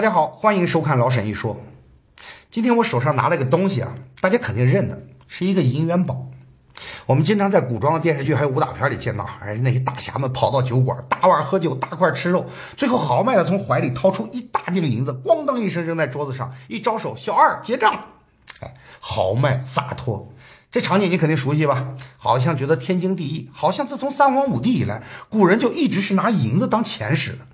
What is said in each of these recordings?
大家好，欢迎收看老沈一说。今天我手上拿了个东西啊，大家肯定认得，是一个银元宝。我们经常在古装的电视剧还有武打片里见到，哎，那些大侠们跑到酒馆，大碗喝酒，大块吃肉，最后豪迈的从怀里掏出一大锭银子，咣当一声扔在桌子上，一招手，小二结账。哎，豪迈洒脱，这场景你肯定熟悉吧？好像觉得天经地义，好像自从三皇五帝以来，古人就一直是拿银子当钱使的。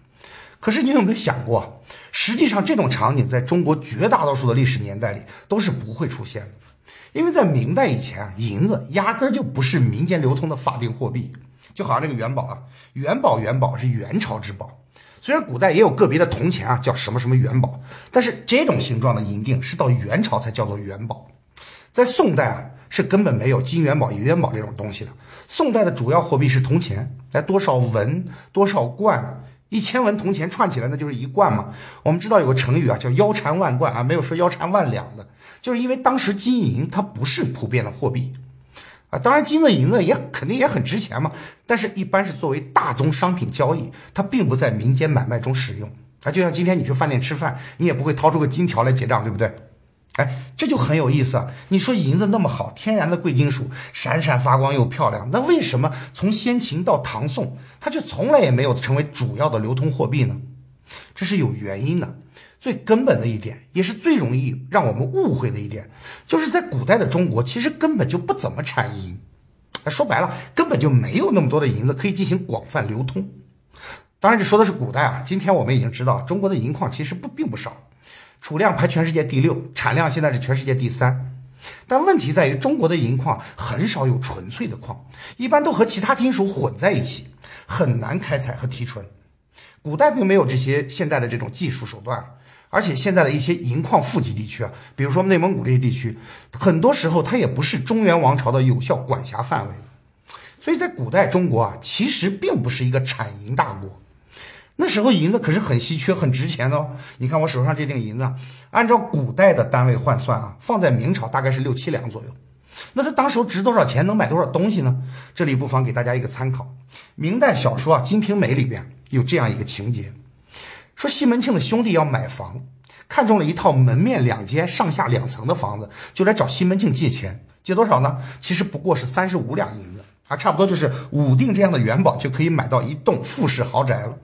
可是你有没有想过，实际上这种场景在中国绝大多数的历史年代里都是不会出现的，因为在明代以前啊，银子压根就不是民间流通的法定货币。就好像这个元宝啊，元宝元宝是元朝之宝，虽然古代也有个别的铜钱啊叫什么什么元宝，但是这种形状的银锭是到元朝才叫做元宝，在宋代啊是根本没有金元宝、银元宝这种东西的。宋代的主要货币是铜钱，在多少文多少贯。一千文铜钱串起来，那就是一贯嘛。我们知道有个成语啊，叫腰缠万贯啊，没有说腰缠万两的，就是因为当时金银它不是普遍的货币啊。当然，金子银子也肯定也很值钱嘛，但是一般是作为大宗商品交易，它并不在民间买卖中使用啊。就像今天你去饭店吃饭，你也不会掏出个金条来结账，对不对？哎，这就很有意思啊！你说银子那么好，天然的贵金属，闪闪发光又漂亮，那为什么从先秦到唐宋，它却从来也没有成为主要的流通货币呢？这是有原因的。最根本的一点，也是最容易让我们误会的一点，就是在古代的中国，其实根本就不怎么产银。说白了，根本就没有那么多的银子可以进行广泛流通。当然，这说的是古代啊。今天我们已经知道，中国的银矿其实不并不少。储量排全世界第六，产量现在是全世界第三，但问题在于中国的银矿很少有纯粹的矿，一般都和其他金属混在一起，很难开采和提纯。古代并没有这些现在的这种技术手段，而且现在的一些银矿富集地区啊，比如说内蒙古这些地区，很多时候它也不是中原王朝的有效管辖范围，所以在古代中国啊，其实并不是一个产银大国。那时候银子可是很稀缺、很值钱的哦。你看我手上这锭银子，按照古代的单位换算啊，放在明朝大概是六七两左右。那它当时值多少钱，能买多少东西呢？这里不妨给大家一个参考。明代小说啊《金瓶梅》里边有这样一个情节，说西门庆的兄弟要买房，看中了一套门面两间、上下两层的房子，就来找西门庆借钱。借多少呢？其实不过是三十五两银子啊，差不多就是五锭这样的元宝就可以买到一栋复式豪宅了。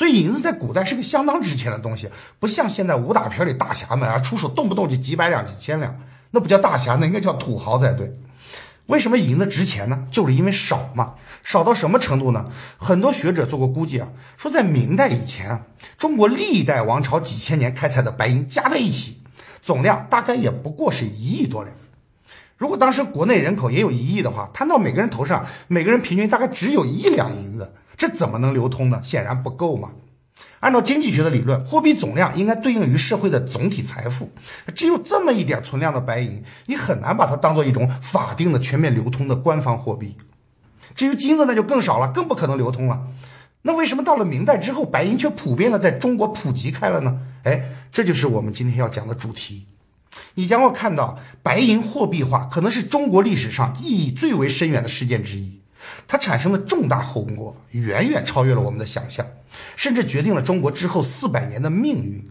所以银子在古代是个相当值钱的东西，不像现在武打片里大侠们啊出手动不动就几百两、几千两，那不叫大侠，那应该叫土豪才对。为什么银子值钱呢？就是因为少嘛，少到什么程度呢？很多学者做过估计啊，说在明代以前啊，中国历代王朝几千年开采的白银加在一起，总量大概也不过是一亿多两。如果当时国内人口也有一亿的话，摊到每个人头上，每个人平均大概只有一两银子。这怎么能流通呢？显然不够嘛。按照经济学的理论，货币总量应该对应于社会的总体财富。只有这么一点存量的白银，你很难把它当做一种法定的全面流通的官方货币。至于金子，那就更少了，更不可能流通了。那为什么到了明代之后，白银却普遍的在中国普及开了呢？哎，这就是我们今天要讲的主题。你将会看到，白银货币化可能是中国历史上意义最为深远的事件之一。它产生的重大后果远远超越了我们的想象，甚至决定了中国之后四百年的命运。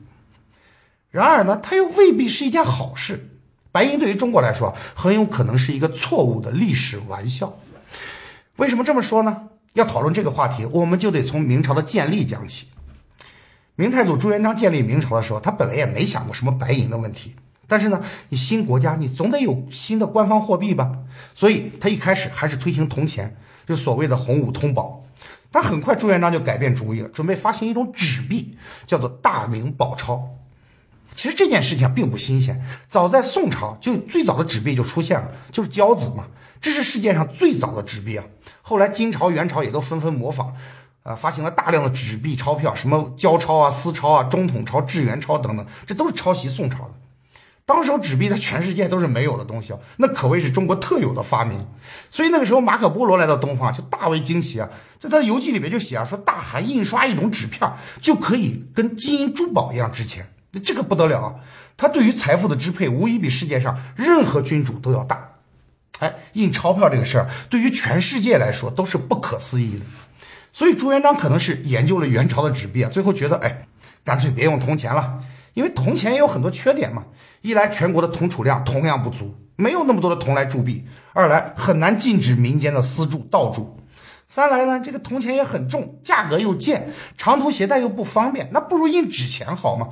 然而呢，它又未必是一件好事。白银对于中国来说，很有可能是一个错误的历史玩笑。为什么这么说呢？要讨论这个话题，我们就得从明朝的建立讲起。明太祖朱元璋建立明朝的时候，他本来也没想过什么白银的问题。但是呢，你新国家，你总得有新的官方货币吧？所以他一开始还是推行铜钱，就所谓的洪武通宝。但很快朱元璋就改变主意了，准备发行一种纸币，叫做大明宝钞。其实这件事情并不新鲜，早在宋朝就最早的纸币就出现了，就是交子嘛，这是世界上最早的纸币啊。后来金朝、元朝也都纷纷模仿，啊，发行了大量的纸币钞票，什么交钞啊、私钞啊、中统钞、制元钞等等，这都是抄袭宋朝的。当时纸币在全世界都是没有的东西啊，那可谓是中国特有的发明。所以那个时候马可波罗来到东方就大为惊奇啊，在他的游记里面就写啊，说大汗印刷一种纸片就可以跟金银珠宝一样值钱，这个不得了啊！他对于财富的支配无疑比世界上任何君主都要大。哎，印钞票这个事儿对于全世界来说都是不可思议的。所以朱元璋可能是研究了元朝的纸币啊，最后觉得哎。干脆别用铜钱了，因为铜钱也有很多缺点嘛。一来全国的铜储量同样不足，没有那么多的铜来铸币；二来很难禁止民间的私铸盗铸；三来呢，这个铜钱也很重，价格又贱，长途携带又不方便，那不如印纸钱好吗？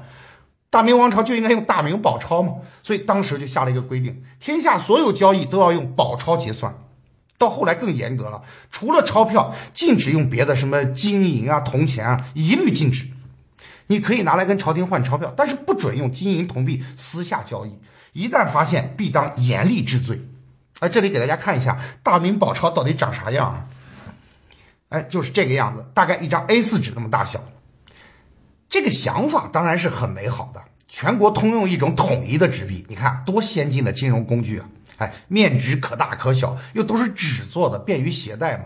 大明王朝就应该用大明宝钞嘛，所以当时就下了一个规定，天下所有交易都要用宝钞结算。到后来更严格了，除了钞票，禁止用别的什么金银啊、铜钱啊，一律禁止。你可以拿来跟朝廷换钞票，但是不准用金银铜币私下交易，一旦发现，必当严厉治罪。哎，这里给大家看一下大明宝钞到底长啥样啊？哎，就是这个样子，大概一张 A4 纸那么大小。这个想法当然是很美好的，全国通用一种统一的纸币，你看多先进的金融工具啊！哎，面值可大可小，又都是纸做的，便于携带嘛。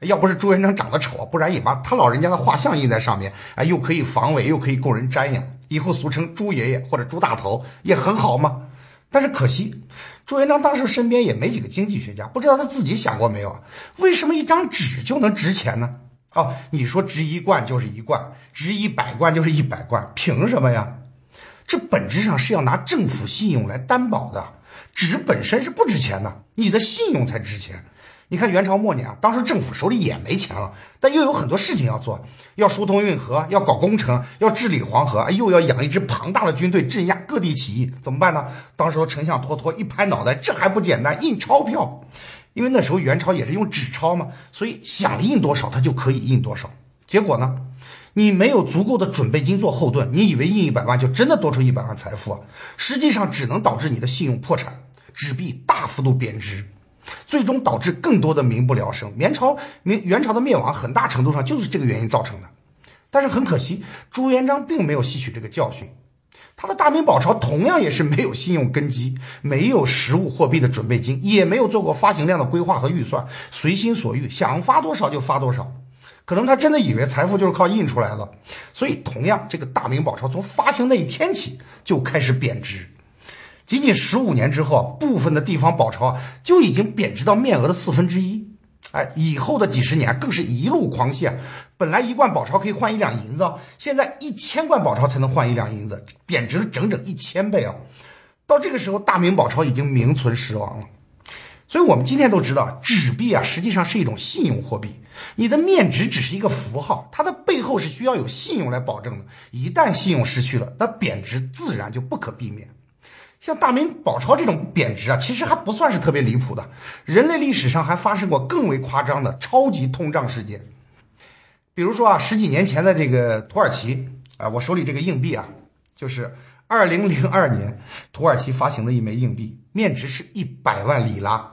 要不是朱元璋长得丑，不然也把他老人家的画像印在上面，哎，又可以防伪，又可以供人瞻仰，以后俗称朱爷爷或者朱大头，也很好嘛。但是可惜，朱元璋当时身边也没几个经济学家，不知道他自己想过没有？为什么一张纸就能值钱呢？哦，你说值一贯就是一贯，值一百贯就是一百贯，凭什么呀？这本质上是要拿政府信用来担保的。纸本身是不值钱的，你的信用才值钱。你看元朝末年啊，当时政府手里也没钱了，但又有很多事情要做，要疏通运河，要搞工程，要治理黄河，又要养一支庞大的军队镇压各地起义，怎么办呢？当时丞相脱脱一拍脑袋，这还不简单，印钞票。因为那时候元朝也是用纸钞嘛，所以想印多少他就可以印多少。结果呢，你没有足够的准备金做后盾，你以为印一百万就真的多出一百万财富啊？实际上只能导致你的信用破产，纸币大幅度贬值，最终导致更多的民不聊生。元朝明元朝的灭亡很大程度上就是这个原因造成的。但是很可惜，朱元璋并没有吸取这个教训。他的大明宝钞同样也是没有信用根基，没有实物货币的准备金，也没有做过发行量的规划和预算，随心所欲，想发多少就发多少。可能他真的以为财富就是靠印出来的，所以同样，这个大明宝钞从发行那一天起就开始贬值。仅仅十五年之后啊，部分的地方宝钞就已经贬值到面额的四分之一。哎，以后的几十年更是一路狂泻。本来一贯宝钞可以换一两银子，现在一千贯宝钞才能换一两银子，贬值了整整一千倍啊！到这个时候，大明宝钞已经名存实亡了。所以，我们今天都知道，纸币啊，实际上是一种信用货币。你的面值只是一个符号，它的背后是需要有信用来保证的。一旦信用失去了，那贬值自然就不可避免。像大明宝钞这种贬值啊，其实还不算是特别离谱的。人类历史上还发生过更为夸张的超级通胀事件，比如说啊，十几年前的这个土耳其啊，我手里这个硬币啊，就是二零零二年土耳其发行的一枚硬币，面值是一百万里拉。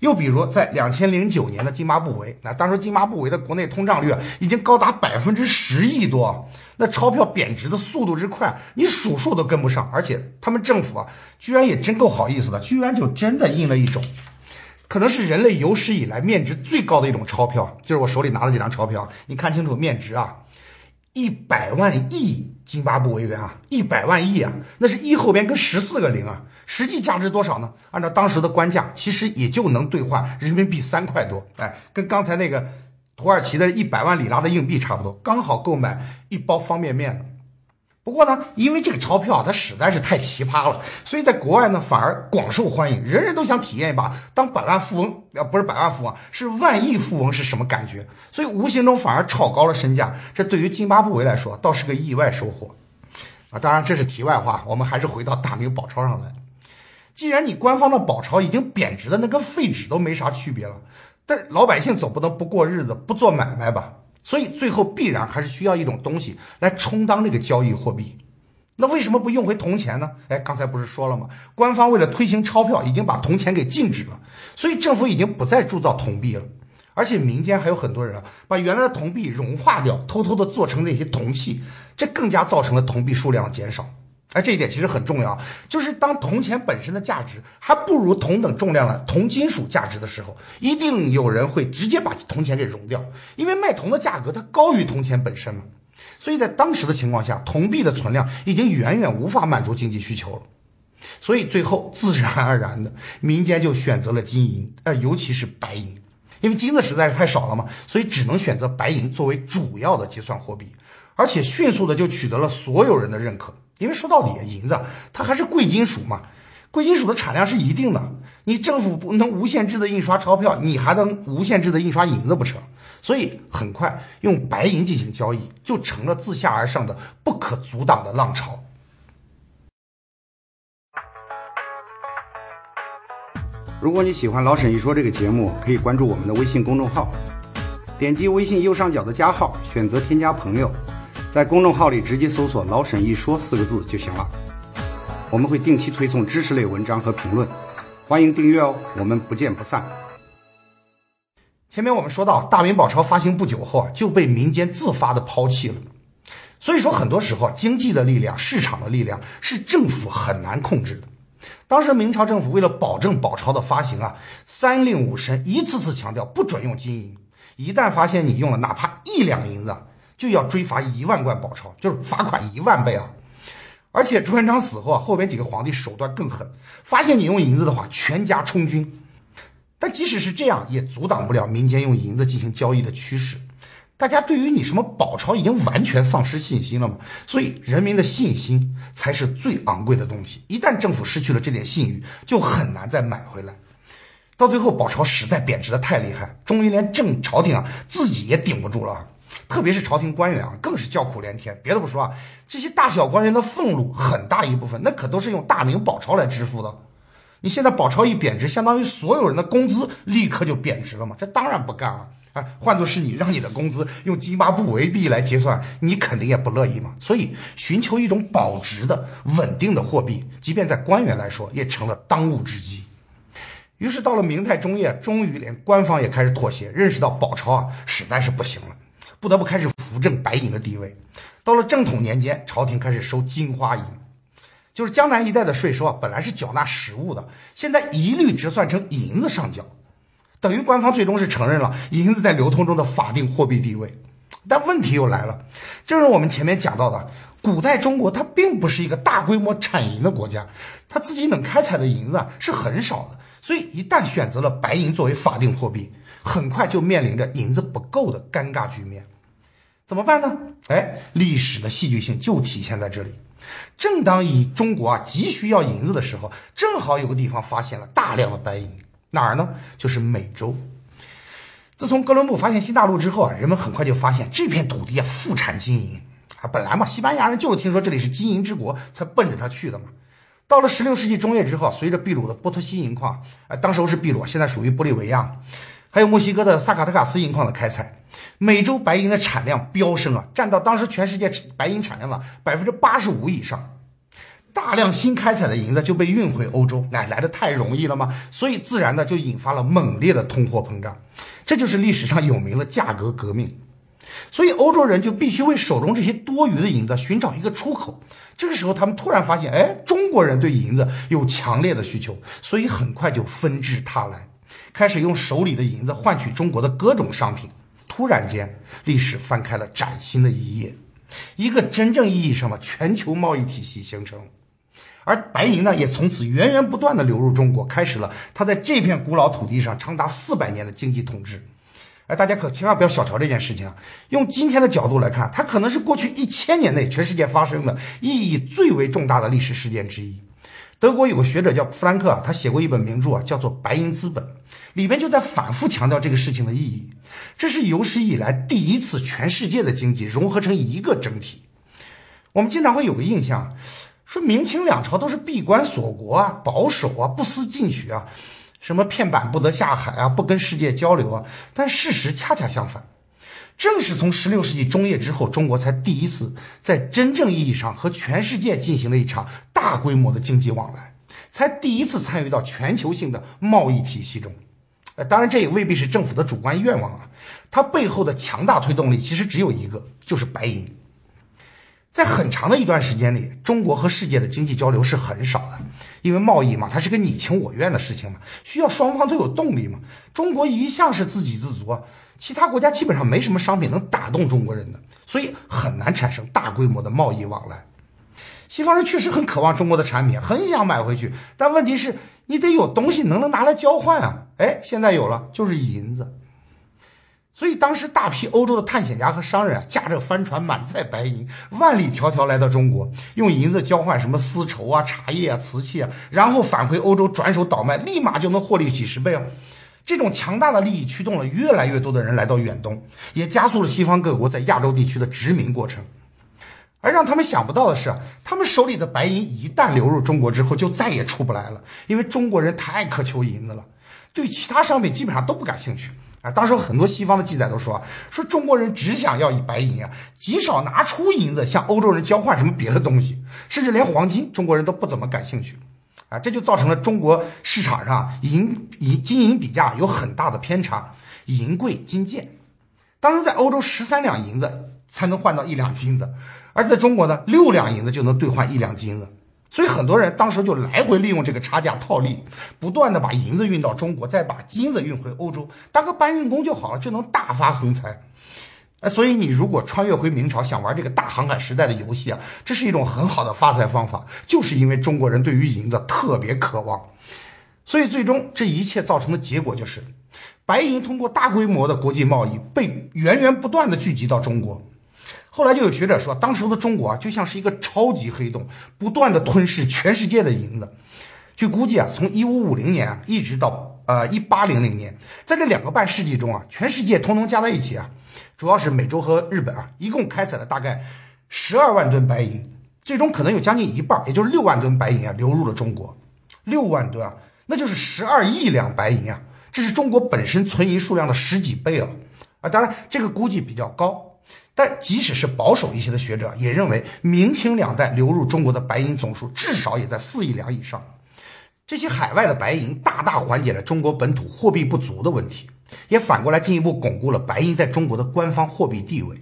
又比如，在两千零九年的津巴布韦，那当时津巴布韦的国内通胀率啊，已经高达百分之十亿多，那钞票贬值的速度之快，你数数都跟不上。而且他们政府啊，居然也真够好意思的，居然就真的印了一种，可能是人类有史以来面值最高的一种钞票，就是我手里拿的这张钞票，你看清楚面值啊，一百万亿津巴布韦元啊，一百万亿啊，那是一后边跟十四个零啊。实际价值多少呢？按照当时的官价，其实也就能兑换人民币三块多，哎，跟刚才那个土耳其的一百万里拉的硬币差不多，刚好购买一包方便面不过呢，因为这个钞票它实在是太奇葩了，所以在国外呢反而广受欢迎，人人都想体验一把当百万富翁，啊不是百万富翁，是万亿富翁是什么感觉？所以无形中反而炒高了身价。这对于津巴布韦来说倒是个意外收获，啊，当然这是题外话，我们还是回到大明宝钞上来。既然你官方的宝钞已经贬值的那跟废纸都没啥区别了，但是老百姓总不能不过日子不做买卖吧？所以最后必然还是需要一种东西来充当这个交易货币。那为什么不用回铜钱呢？哎，刚才不是说了吗？官方为了推行钞票，已经把铜钱给禁止了，所以政府已经不再铸造铜币了。而且民间还有很多人啊，把原来的铜币融化掉，偷偷的做成那些铜器，这更加造成了铜币数量的减少。哎，这一点其实很重要，就是当铜钱本身的价值还不如同等重量的铜金属价值的时候，一定有人会直接把铜钱给熔掉，因为卖铜的价格它高于铜钱本身嘛。所以在当时的情况下，铜币的存量已经远远无法满足经济需求了，所以最后自然而然的民间就选择了金银，呃，尤其是白银，因为金子实在是太少了嘛，所以只能选择白银作为主要的结算货币。而且迅速的就取得了所有人的认可。因为说到底，银子它还是贵金属嘛，贵金属的产量是一定的。你政府不能无限制的印刷钞票，你还能无限制的印刷银子不成？所以很快用白银进行交易，就成了自下而上的不可阻挡的浪潮。如果你喜欢老沈一说这个节目，可以关注我们的微信公众号，点击微信右上角的加号，选择添加朋友，在公众号里直接搜索“老沈一说”四个字就行了。我们会定期推送知识类文章和评论，欢迎订阅哦，我们不见不散。前面我们说到，大明宝钞发行不久后啊，就被民间自发的抛弃了。所以说，很多时候经济的力量、市场的力量是政府很难控制的。当时明朝政府为了保证宝钞的发行啊，三令五申，一次次强调不准用金银。一旦发现你用了哪怕一两银子，就要追罚一万贯宝钞，就是罚款一万倍啊！而且朱元璋死后啊，后边几个皇帝手段更狠，发现你用银子的话，全家充军。但即使是这样，也阻挡不了民间用银子进行交易的趋势。大家对于你什么宝钞已经完全丧失信心了嘛？所以人民的信心才是最昂贵的东西。一旦政府失去了这点信誉，就很难再买回来。到最后，宝钞实在贬值的太厉害，终于连正朝廷啊自己也顶不住了。特别是朝廷官员啊，更是叫苦连天。别的不说啊，这些大小官员的俸禄很大一部分，那可都是用大明宝钞来支付的。你现在宝钞一贬值，相当于所有人的工资立刻就贬值了嘛？这当然不干了。啊，换作是你，让你的工资用津巴布韦币来结算，你肯定也不乐意嘛。所以，寻求一种保值的、稳定的货币，即便在官员来说，也成了当务之急。于是，到了明太中叶，终于连官方也开始妥协，认识到宝钞啊实在是不行了，不得不开始扶正白银的地位。到了正统年间，朝廷开始收金花银，就是江南一带的税收啊，本来是缴纳实物的，现在一律折算成银子上缴。等于官方最终是承认了银子在流通中的法定货币地位，但问题又来了，正如我们前面讲到的，古代中国它并不是一个大规模产银的国家，它自己能开采的银子是很少的，所以一旦选择了白银作为法定货币，很快就面临着银子不够的尴尬局面。怎么办呢？哎，历史的戏剧性就体现在这里。正当以中国啊急需要银子的时候，正好有个地方发现了大量的白银。哪儿呢？就是美洲。自从哥伦布发现新大陆之后啊，人们很快就发现这片土地啊富产金银啊。本来嘛，西班牙人就是听说这里是金银之国，才奔着他去的嘛。到了十六世纪中叶之后，随着秘鲁的波托西银矿，啊，当时是秘鲁，现在属于玻利维亚，还有墨西哥的萨卡特卡斯银矿的开采，美洲白银的产量飙升啊，占到当时全世界白银产量的百分之八十五以上。大量新开采的银子就被运回欧洲，哎，来的太容易了吗？所以自然的就引发了猛烈的通货膨胀，这就是历史上有名的价格革命。所以欧洲人就必须为手中这些多余的银子寻找一个出口。这个时候，他们突然发现，哎，中国人对银子有强烈的需求，所以很快就纷至沓来，开始用手里的银子换取中国的各种商品。突然间，历史翻开了崭新的一页，一个真正意义上的全球贸易体系形成。而白银呢，也从此源源不断的流入中国，开始了它在这片古老土地上长达四百年的经济统治。哎，大家可千万不要小瞧这件事情啊！用今天的角度来看，它可能是过去一千年内全世界发生的意义最为重大的历史事件之一。德国有个学者叫弗兰克啊，他写过一本名著啊，叫做《白银资本》，里边就在反复强调这个事情的意义。这是有史以来第一次全世界的经济融合成一个整体。我们经常会有个印象。说明清两朝都是闭关锁国啊，保守啊，不思进取啊，什么片板不得下海啊，不跟世界交流啊。但事实恰恰相反，正是从十六世纪中叶之后，中国才第一次在真正意义上和全世界进行了一场大规模的经济往来，才第一次参与到全球性的贸易体系中。呃，当然这也未必是政府的主观愿望啊，它背后的强大推动力其实只有一个，就是白银。在很长的一段时间里，中国和世界的经济交流是很少的，因为贸易嘛，它是个你情我愿的事情嘛，需要双方都有动力嘛。中国一向是自给自足啊，其他国家基本上没什么商品能打动中国人的，所以很难产生大规模的贸易往来。西方人确实很渴望中国的产品，很想买回去，但问题是，你得有东西能能拿来交换啊。哎，现在有了，就是银子。所以当时大批欧洲的探险家和商人啊，驾着帆船满载白银，万里迢迢来到中国，用银子交换什么丝绸啊、茶叶啊、瓷器啊，然后返回欧洲转手倒卖，立马就能获利几十倍哦。这种强大的利益驱动了越来越多的人来到远东，也加速了西方各国在亚洲地区的殖民过程。而让他们想不到的是，他们手里的白银一旦流入中国之后，就再也出不来了，因为中国人太渴求银子了，对其他商品基本上都不感兴趣。啊，当时很多西方的记载都说，说中国人只想要以白银啊，极少拿出银子向欧洲人交换什么别的东西，甚至连黄金，中国人都不怎么感兴趣。啊，这就造成了中国市场上银银金银比价有很大的偏差，银贵金贱。当时在欧洲，十三两银子才能换到一两金子，而在中国呢，六两银子就能兑换一两金子。所以很多人当时就来回利用这个差价套利，不断的把银子运到中国，再把金子运回欧洲，当个搬运工就好了，就能大发横财。哎，所以你如果穿越回明朝，想玩这个大航海时代的游戏啊，这是一种很好的发财方法。就是因为中国人对于银子特别渴望，所以最终这一切造成的结果就是，白银通过大规模的国际贸易被源源不断的聚集到中国。后来就有学者说，当时的中国啊，就像是一个超级黑洞，不断的吞噬全世界的银子。据估计啊，从一五五零年啊，一直到呃一八零零年，在这两个半世纪中啊，全世界通通加在一起啊。主要是美洲和日本啊，一共开采了大概十二万吨白银，最终可能有将近一半，也就是六万吨白银啊流入了中国。六万吨啊，那就是十二亿两白银啊，这是中国本身存银数量的十几倍啊！啊，当然这个估计比较高，但即使是保守一些的学者也认为，明清两代流入中国的白银总数至少也在四亿两以上。这些海外的白银大大缓解了中国本土货币不足的问题。也反过来进一步巩固了白银在中国的官方货币地位，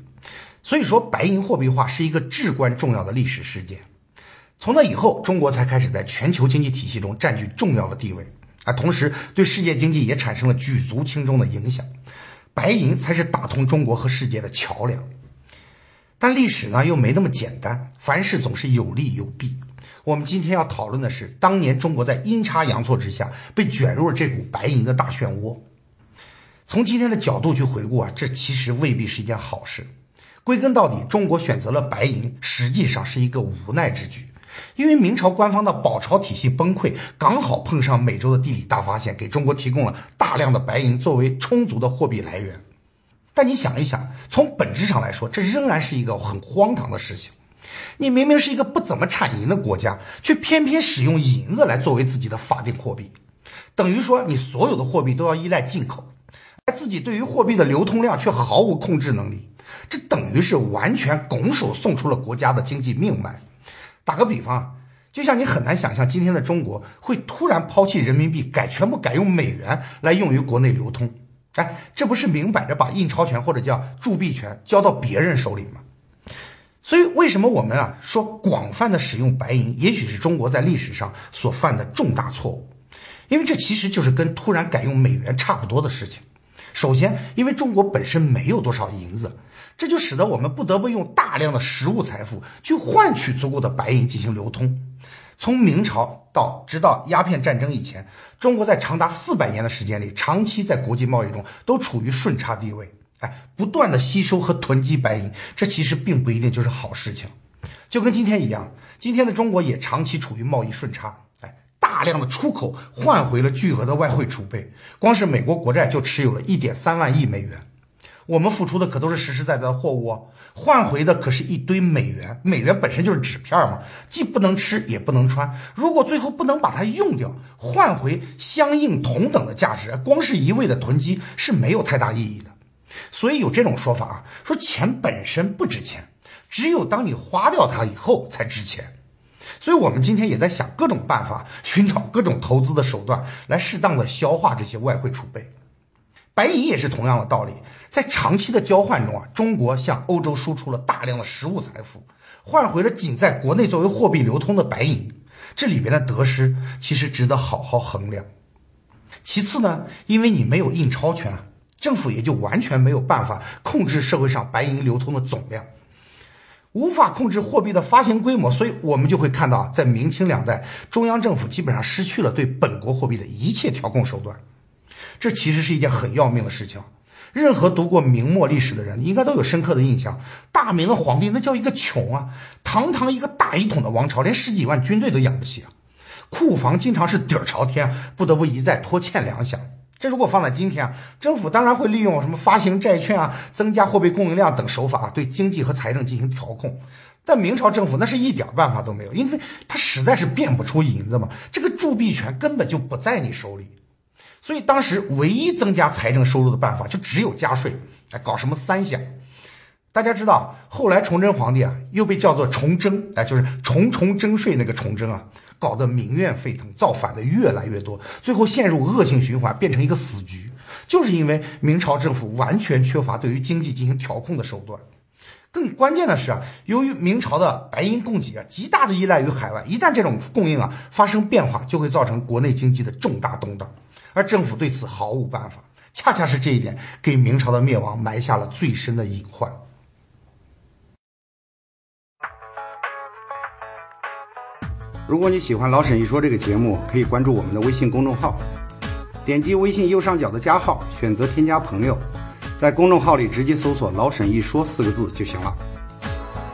所以说白银货币化是一个至关重要的历史事件。从那以后，中国才开始在全球经济体系中占据重要的地位，啊，同时对世界经济也产生了举足轻重的影响。白银才是打通中国和世界的桥梁。但历史呢又没那么简单，凡事总是有利有弊。我们今天要讨论的是，当年中国在阴差阳错之下被卷入了这股白银的大漩涡。从今天的角度去回顾啊，这其实未必是一件好事。归根到底，中国选择了白银，实际上是一个无奈之举。因为明朝官方的宝钞体系崩溃，刚好碰上美洲的地理大发现，给中国提供了大量的白银作为充足的货币来源。但你想一想，从本质上来说，这仍然是一个很荒唐的事情。你明明是一个不怎么产银的国家，却偏偏使用银子来作为自己的法定货币，等于说你所有的货币都要依赖进口。自己对于货币的流通量却毫无控制能力，这等于是完全拱手送出了国家的经济命脉。打个比方，就像你很难想象今天的中国会突然抛弃人民币，改全部改用美元来用于国内流通。哎，这不是明摆着把印钞权或者叫铸币权交到别人手里吗？所以，为什么我们啊说广泛的使用白银，也许是中国在历史上所犯的重大错误？因为这其实就是跟突然改用美元差不多的事情。首先，因为中国本身没有多少银子，这就使得我们不得不用大量的实物财富去换取足够的白银进行流通。从明朝到直到鸦片战争以前，中国在长达四百年的时间里，长期在国际贸易中都处于顺差地位。哎，不断的吸收和囤积白银，这其实并不一定就是好事情。就跟今天一样，今天的中国也长期处于贸易顺差。大量的出口换回了巨额的外汇储备，光是美国国债就持有了一点三万亿美元。我们付出的可都是实实在在的货物啊，换回的可是一堆美元。美元本身就是纸片嘛，既不能吃也不能穿。如果最后不能把它用掉，换回相应同等的价值，光是一味的囤积是没有太大意义的。所以有这种说法啊，说钱本身不值钱，只有当你花掉它以后才值钱。所以，我们今天也在想各种办法，寻找各种投资的手段，来适当的消化这些外汇储备。白银也是同样的道理，在长期的交换中啊，中国向欧洲输出了大量的实物财富，换回了仅在国内作为货币流通的白银。这里边的得失其实值得好好衡量。其次呢，因为你没有印钞权，政府也就完全没有办法控制社会上白银流通的总量。无法控制货币的发行规模，所以我们就会看到，在明清两代，中央政府基本上失去了对本国货币的一切调控手段。这其实是一件很要命的事情。任何读过明末历史的人，应该都有深刻的印象。大明的皇帝那叫一个穷啊，堂堂一个大一统的王朝，连十几万军队都养不起啊，库房经常是底儿朝天，不得不一再拖欠粮饷。这如果放在今天啊，政府当然会利用什么发行债券啊、增加货币供应量等手法啊，对经济和财政进行调控。但明朝政府那是一点办法都没有，因为他实在是变不出银子嘛，这个铸币权根本就不在你手里。所以当时唯一增加财政收入的办法就只有加税，哎，搞什么三项。大家知道，后来崇祯皇帝啊，又被叫做崇祯，哎，就是重重征税那个崇祯啊，搞得民怨沸腾，造反的越来越多，最后陷入恶性循环，变成一个死局，就是因为明朝政府完全缺乏对于经济进行调控的手段。更关键的是啊，由于明朝的白银供给啊，极大的依赖于海外，一旦这种供应啊发生变化，就会造成国内经济的重大动荡。而政府对此毫无办法，恰恰是这一点给明朝的灭亡埋下了最深的隐患。如果你喜欢老沈一说这个节目，可以关注我们的微信公众号，点击微信右上角的加号，选择添加朋友，在公众号里直接搜索“老沈一说”四个字就行了。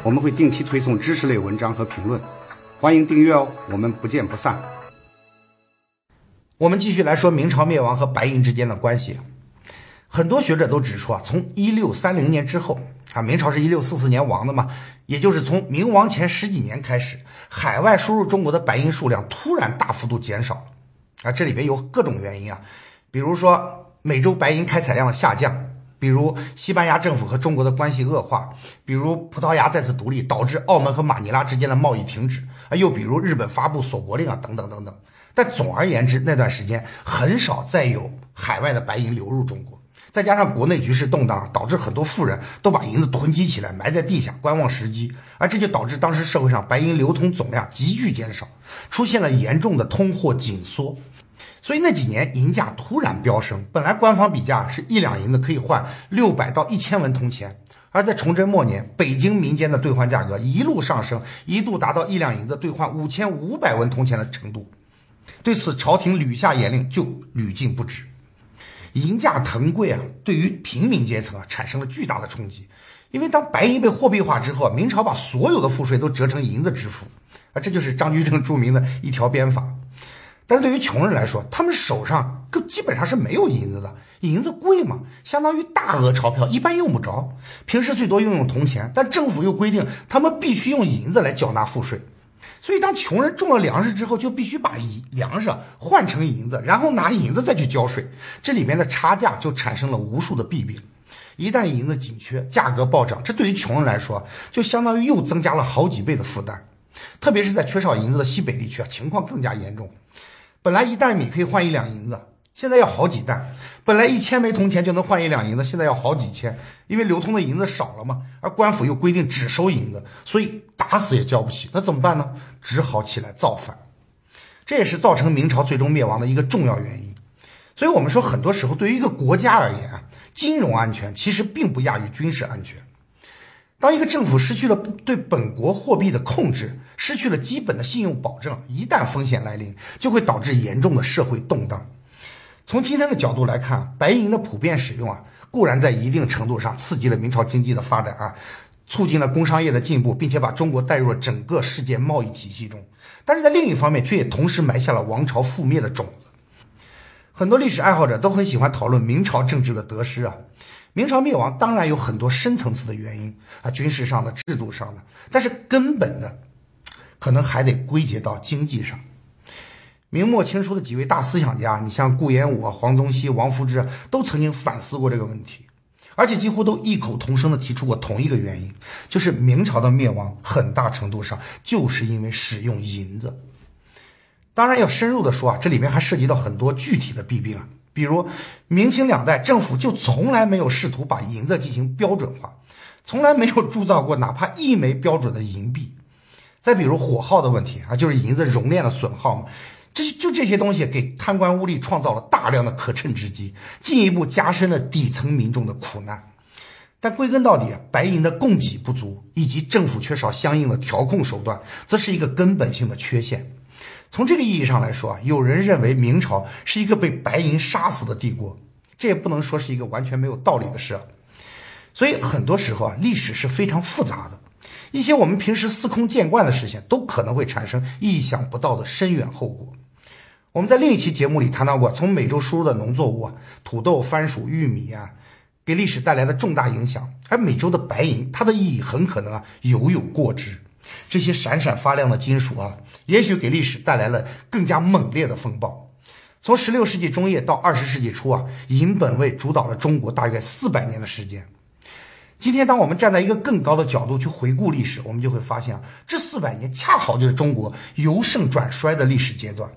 我们会定期推送知识类文章和评论，欢迎订阅哦，我们不见不散。我们继续来说明朝灭亡和白银之间的关系。很多学者都指出啊，从一六三零年之后啊，明朝是一六四四年亡的嘛，也就是从明亡前十几年开始，海外输入中国的白银数量突然大幅度减少啊。这里边有各种原因啊，比如说美洲白银开采量的下降，比如西班牙政府和中国的关系恶化，比如葡萄牙再次独立导致澳门和马尼拉之间的贸易停止啊，又比如日本发布锁国令啊，等等等等。但总而言之，那段时间很少再有海外的白银流入中国，再加上国内局势动荡，导致很多富人都把银子囤积起来，埋在地下观望时机，而这就导致当时社会上白银流通总量急剧减少，出现了严重的通货紧缩。所以那几年银价突然飙升，本来官方比价是一两银子可以换六百到一千文铜钱，而在崇祯末年，北京民间的兑换价格一路上升，一度达到一两银子兑换五千五百文铜钱的程度。对此，朝廷屡下严令，就屡禁不止。银价腾贵啊，对于平民阶层啊产生了巨大的冲击。因为当白银被货币化之后，明朝把所有的赋税都折成银子支付啊，这就是张居正著名的一条鞭法。但是对于穷人来说，他们手上更基本上是没有银子的，银子贵嘛，相当于大额钞票，一般用不着，平时最多用用铜钱，但政府又规定他们必须用银子来缴纳赋税。所以，当穷人种了粮食之后，就必须把银粮食换成银子，然后拿银子再去交税，这里面的差价就产生了无数的弊病。一旦银子紧缺，价格暴涨，这对于穷人来说，就相当于又增加了好几倍的负担。特别是在缺少银子的西北地区，情况更加严重。本来一担米可以换一两银子。现在要好几担，本来一千枚铜钱就能换一两银子，现在要好几千，因为流通的银子少了嘛。而官府又规定只收银子，所以打死也交不起。那怎么办呢？只好起来造反。这也是造成明朝最终灭亡的一个重要原因。所以，我们说，很多时候对于一个国家而言啊，金融安全其实并不亚于军事安全。当一个政府失去了对本国货币的控制，失去了基本的信用保证，一旦风险来临，就会导致严重的社会动荡。从今天的角度来看，白银的普遍使用啊，固然在一定程度上刺激了明朝经济的发展啊，促进了工商业的进步，并且把中国带入了整个世界贸易体系中。但是在另一方面，却也同时埋下了王朝覆灭的种子。很多历史爱好者都很喜欢讨论明朝政治的得失啊。明朝灭亡当然有很多深层次的原因啊，军事上的、制度上的，但是根本的，可能还得归结到经济上。明末清初的几位大思想家，你像顾炎武、黄宗羲、王夫之，都曾经反思过这个问题，而且几乎都异口同声地提出过同一个原因，就是明朝的灭亡很大程度上就是因为使用银子。当然，要深入的说啊，这里面还涉及到很多具体的弊病啊，比如明清两代政府就从来没有试图把银子进行标准化，从来没有铸造过哪怕一枚标准的银币。再比如火耗的问题啊，就是银子熔炼的损耗嘛。这些就这些东西给贪官污吏创造了大量的可乘之机，进一步加深了底层民众的苦难。但归根到底，白银的供给不足以及政府缺少相应的调控手段，则是一个根本性的缺陷。从这个意义上来说啊，有人认为明朝是一个被白银杀死的帝国，这也不能说是一个完全没有道理的事啊。所以很多时候啊，历史是非常复杂的，一些我们平时司空见惯的事情，都可能会产生意想不到的深远后果。我们在另一期节目里谈到过，从美洲输入的农作物啊，土豆、番薯、玉米啊，给历史带来的重大影响。而美洲的白银，它的意义很可能啊，犹有过之。这些闪闪发亮的金属啊，也许给历史带来了更加猛烈的风暴。从十六世纪中叶到二十世纪初啊，银本位主导了中国大约四百年的时间。今天，当我们站在一个更高的角度去回顾历史，我们就会发现啊，这四百年恰好就是中国由盛转衰的历史阶段。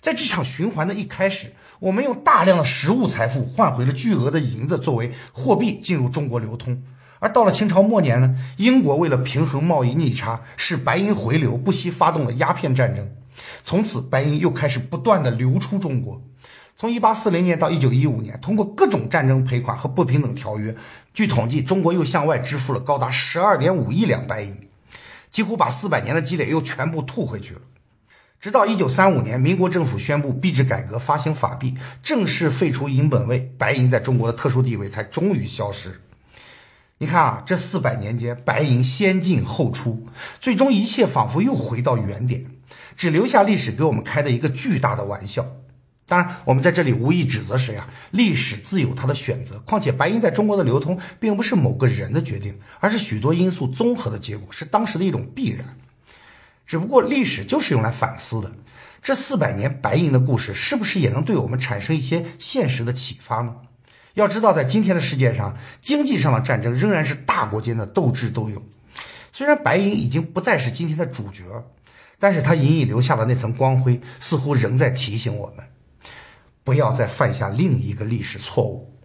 在这场循环的一开始，我们用大量的实物财富换回了巨额的银子作为货币进入中国流通。而到了清朝末年呢，英国为了平衡贸易逆差，使白银回流，不惜发动了鸦片战争。从此，白银又开始不断的流出中国。从一八四零年到一九一五年，通过各种战争赔款和不平等条约，据统计，中国又向外支付了高达十二点五亿两白银，几乎把四百年的积累又全部吐回去了。直到一九三五年，民国政府宣布币制改革，发行法币，正式废除银本位，白银在中国的特殊地位才终于消失。你看啊，这四百年间，白银先进后出，最终一切仿佛又回到原点，只留下历史给我们开的一个巨大的玩笑。当然，我们在这里无意指责谁啊，历史自有它的选择。况且，白银在中国的流通并不是某个人的决定，而是许多因素综合的结果，是当时的一种必然。只不过，历史就是用来反思的。这四百年白银的故事，是不是也能对我们产生一些现实的启发呢？要知道，在今天的世界上，经济上的战争仍然是大国间的斗智斗勇。虽然白银已经不再是今天的主角，但是它隐隐留下的那层光辉，似乎仍在提醒我们。不要再犯下另一个历史错误。